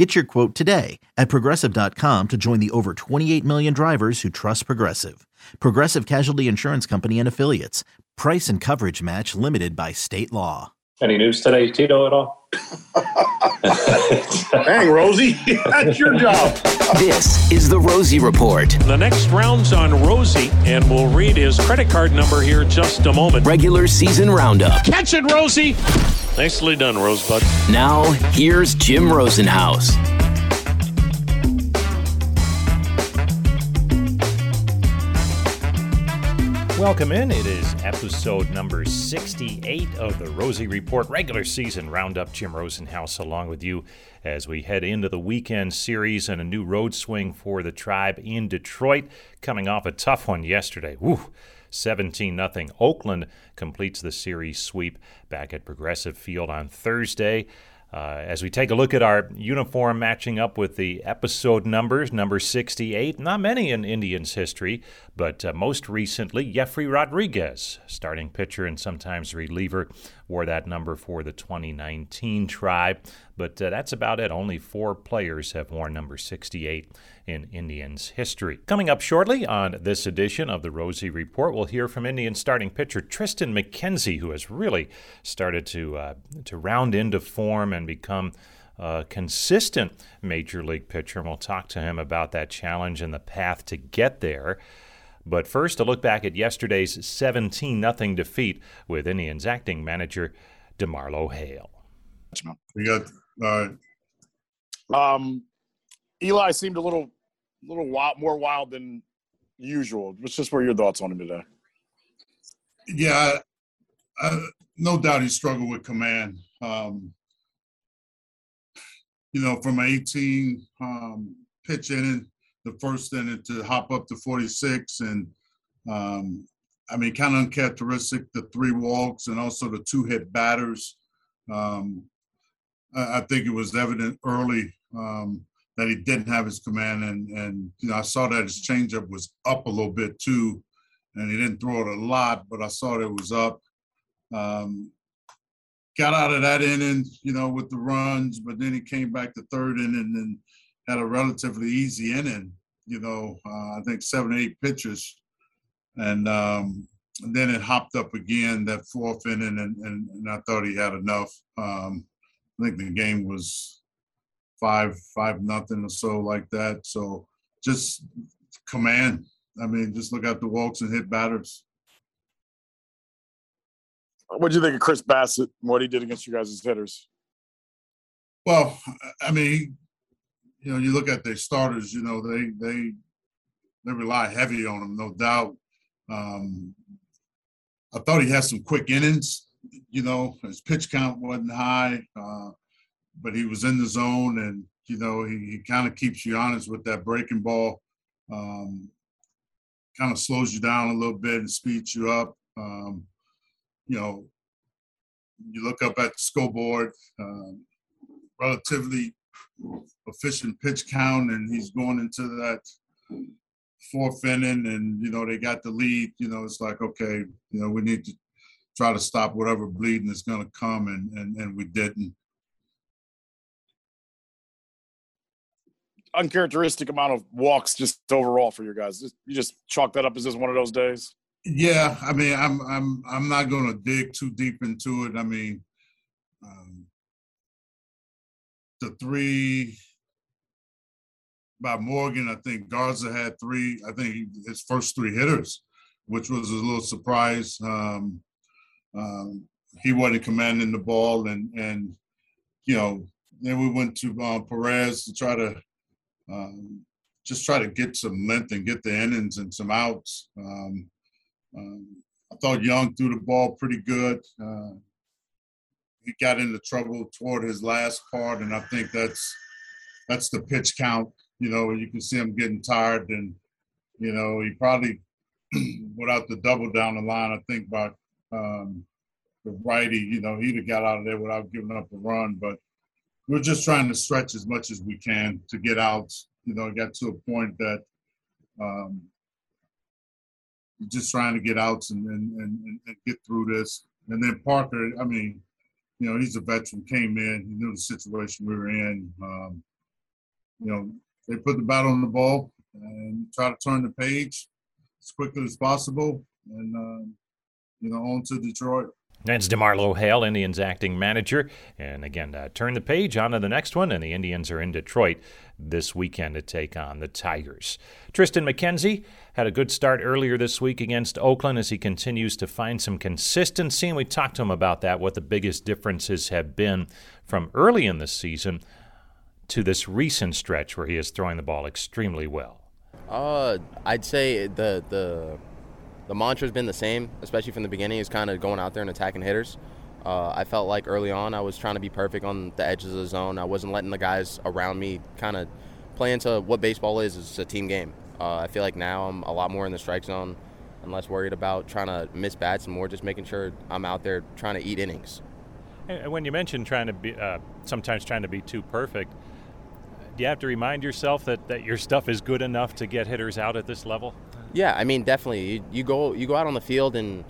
Get your quote today at progressive.com to join the over 28 million drivers who trust Progressive. Progressive Casualty Insurance Company and Affiliates. Price and coverage match limited by state law. Any news today, Tito, at all? Dang, Rosie, that's your job. This is the Rosie Report. The next round's on Rosie, and we'll read his credit card number here in just a moment. Regular season roundup. Catch it, Rosie! Nicely done, Rosebud. Now, here's Jim Rosenhaus. Welcome in. It is episode number 68 of the Rosie Report regular season roundup. Jim Rosenhaus along with you as we head into the weekend series and a new road swing for the tribe in Detroit, coming off a tough one yesterday. Woo! 17 0. Oakland completes the series sweep back at Progressive Field on Thursday. Uh, as we take a look at our uniform matching up with the episode numbers, number 68, not many in Indians history, but uh, most recently, Jefry Rodriguez, starting pitcher and sometimes reliever, wore that number for the 2019 tribe. But uh, that's about it. Only four players have worn number 68 in Indians history. Coming up shortly on this edition of the Rosie Report, we'll hear from Indian starting pitcher Tristan McKenzie, who has really started to uh, to round into form and become a consistent major league pitcher. And we'll talk to him about that challenge and the path to get there. But first, a look back at yesterday's 17 0 defeat with Indians acting manager DeMarlo Hale. We got uh, um, Eli seemed a little, little wild, more wild than usual. What's just what are your thoughts on him today? Yeah, uh, no doubt he struggled with command. Um, you know, from an 18 um, pitch inning, the first inning to hop up to 46, and um, I mean, kind of uncharacteristic the three walks and also the two hit batters. Um, I, think it was evident early um, that he didn't have his command, and and you know I saw that his changeup was up a little bit too, and he didn't throw it a lot, but I saw that it was up. Um, got out of that inning, you know, with the runs, but then he came back to third inning and had a relatively easy inning. You know, uh, I think seven, eight pitches, and, um, and then it hopped up again that fourth inning, and, and, and I thought he had enough. Um, I think the game was five, five nothing or so like that. So just command. I mean, just look at the walks and hit batters. What do you think of Chris Bassitt and what he did against you guys as hitters? Well, I mean, you know, you look at their starters. You know, they they they rely heavy on him, no doubt. Um, I thought he had some quick innings. You know, his pitch count wasn't high, uh, but he was in the zone, and you know, he, he kind of keeps you honest with that breaking ball. Um, kind of slows you down a little bit and speeds you up. Um, you know, you look up at the scoreboard, um, relatively efficient pitch count, and he's going into that fourth inning, and you know they got the lead. You know, it's like okay, you know we need to try to stop whatever bleeding is going to come, and and and we didn't. Uncharacteristic amount of walks just overall for your guys. You just chalk that up as just one of those days. Yeah, I mean, I'm I'm I'm not going to dig too deep into it. I mean, um, the three by Morgan, I think Garza had three. I think his first three hitters, which was a little surprise. Um, um, he wasn't commanding the ball, and and you know, then we went to uh, Perez to try to um, just try to get some length and get the innings and some outs. Um, um, I thought Young threw the ball pretty good. Uh, he got into trouble toward his last part, and I think that's that's the pitch count. You know, you can see him getting tired, and you know he probably without the double down the line, I think by um, the righty, you know, he'd have got out of there without giving up a run. But we're just trying to stretch as much as we can to get out. You know, got to a point that um, just trying to get outs and, and, and, and get through this. And then Parker, I mean, you know, he's a veteran, came in, he knew the situation we were in. Um, you know, they put the bat on the ball and try to turn the page as quickly as possible and, um, you know, on to Detroit. That's DeMarlo Hale, Indians acting manager. And again, uh, turn the page on to the next one, and the Indians are in Detroit this weekend to take on the Tigers. Tristan McKenzie had a good start earlier this week against Oakland as he continues to find some consistency. And we talked to him about that, what the biggest differences have been from early in the season to this recent stretch where he is throwing the ball extremely well. Uh, I'd say the the the mantra's been the same, especially from the beginning, is kind of going out there and attacking hitters. Uh, I felt like early on I was trying to be perfect on the edges of the zone. I wasn't letting the guys around me kind of play into what baseball is. It's a team game. Uh, I feel like now I'm a lot more in the strike zone and less worried about trying to miss bats and more just making sure I'm out there trying to eat innings. And when you mentioned trying to be, uh, sometimes trying to be too perfect, do you have to remind yourself that, that your stuff is good enough to get hitters out at this level? Yeah, I mean, definitely. You, you go you go out on the field and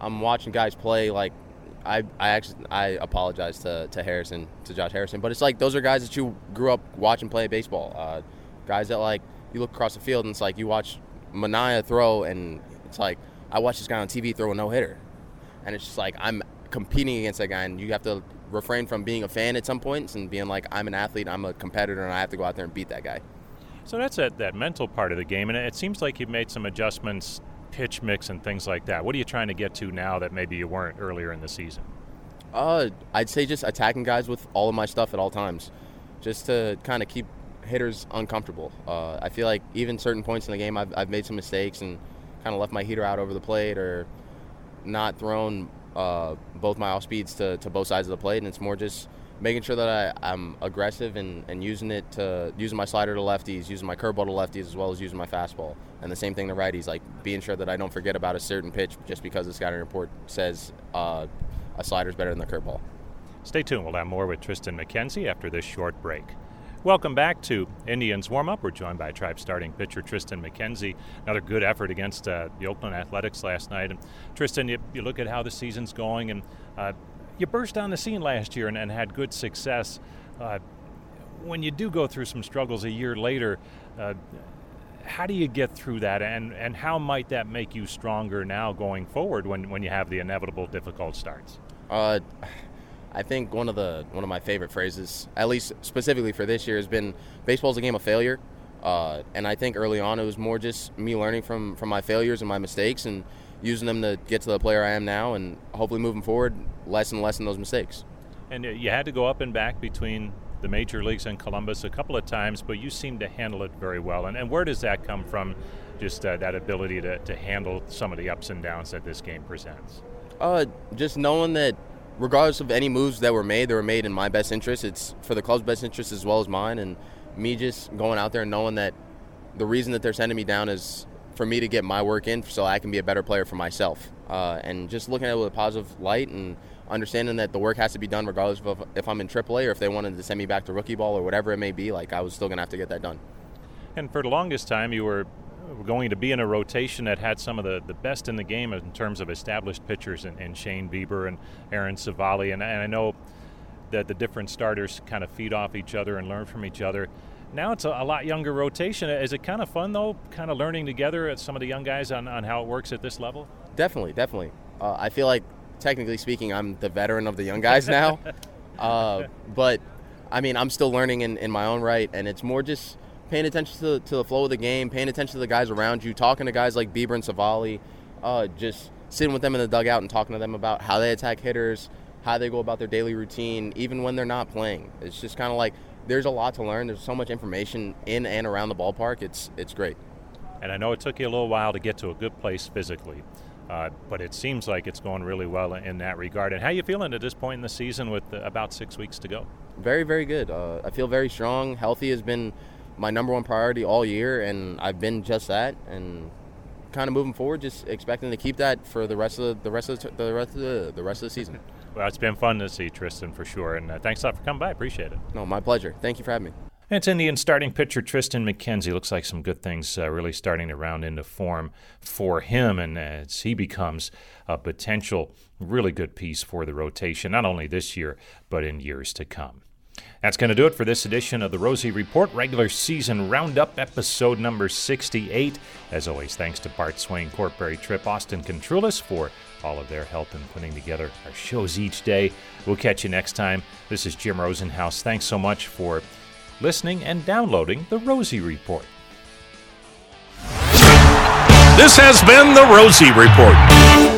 I'm watching guys play like I, I actually I apologize to, to Harrison to Josh Harrison, but it's like those are guys that you grew up watching play baseball. Uh, guys that like you look across the field and it's like you watch Manaea throw and it's like I watch this guy on TV throw a no hitter, and it's just like I'm competing against that guy, and you have to refrain from being a fan at some points and being like I'm an athlete, I'm a competitor, and I have to go out there and beat that guy. So that's that, that mental part of the game, and it seems like you've made some adjustments, pitch mix and things like that. What are you trying to get to now that maybe you weren't earlier in the season? Uh, I'd say just attacking guys with all of my stuff at all times, just to kind of keep hitters uncomfortable. Uh, I feel like even certain points in the game, I've, I've made some mistakes and kind of left my heater out over the plate or not thrown uh, both my off speeds to, to both sides of the plate, and it's more just making sure that I, am aggressive and, and using it to using my slider to lefties, using my curveball to lefties, as well as using my fastball. And the same thing to righties, like being sure that I don't forget about a certain pitch just because the scouting report says uh, a slider is better than the curveball. Stay tuned. We'll have more with Tristan McKenzie after this short break. Welcome back to Indians Warm Up. We're joined by Tribe starting pitcher Tristan McKenzie. Another good effort against uh, the Oakland Athletics last night. And Tristan, you, you, look at how the season's going, and uh, you burst on the scene last year and, and had good success. Uh, when you do go through some struggles a year later, uh, how do you get through that, and, and how might that make you stronger now going forward when, when you have the inevitable difficult starts? Uh, I think one of the one of my favorite phrases, at least specifically for this year, has been baseball's a game of failure. Uh, and I think early on it was more just me learning from from my failures and my mistakes and using them to get to the player I am now, and hopefully moving forward, less and less in those mistakes. And uh, you had to go up and back between the major leagues and Columbus a couple of times, but you seem to handle it very well. And, and where does that come from? Just uh, that ability to, to handle some of the ups and downs that this game presents? Uh, just knowing that regardless of any moves that were made, they were made in my best interest. It's for the club's best interest as well as mine. And me just going out there and knowing that the reason that they're sending me down is for me to get my work in so I can be a better player for myself. Uh, and just looking at it with a positive light and understanding that the work has to be done regardless of if I'm in AAA or if they wanted to send me back to rookie ball or whatever it may be, like I was still going to have to get that done. And for the longest time, you were going to be in a rotation that had some of the, the best in the game in terms of established pitchers and, in Shane Bieber and Aaron Civale. And, and I know that the different starters kind of feed off each other and learn from each other. Now it's a, a, lot younger rotation. Is it kind of fun though, kind of learning together at some of the young guys on, on how it works at this level? Definitely, definitely. Uh, I feel like, technically speaking, I'm the veteran of the young guys now. uh, but I mean, I'm still learning in, in my own right, and it's more just paying attention to, to the flow of the game, paying attention to the guys around you, talking to guys like Bieber and Civale, uh, just sitting with them in the dugout and talking to them about how they attack hitters, how they go about their daily routine, even when they're not playing. It's just kind of like there's a lot to learn. There's so much information in and around the ballpark. It's it's great. And I know it took you a little while to get to a good place physically, uh, but it seems like it's going really well in that regard. And how you feeling at this point in the season with about six weeks to go? Very, very good. Uh, I feel very strong. Healthy has been my number one priority all year, and I've been just that. And kind of moving forward, just expecting to keep that for the rest of the, the rest of the, the rest of the, the rest of the season. Well, it's been fun to see Tristan for sure, and uh, thanks a lot for coming by. Appreciate it. No, my pleasure. Thank you for having me. It's Indian starting pitcher Tristan McKenzie. Looks like some good things uh, really starting to round into form for him, and as he becomes a potential really good piece for the rotation, not only this year, but in years to come. That's going to do it for this edition of the Rosie Report, regular season roundup, episode number 68. As always, thanks to Bart Swain, Court Berry-Tripp, Austin Contrulis for all of their help in putting together our shows each day. We'll catch you next time. This is Jim Rosenhaus. Thanks so much for listening and downloading the Rosie Report. This has been the Rosie Report.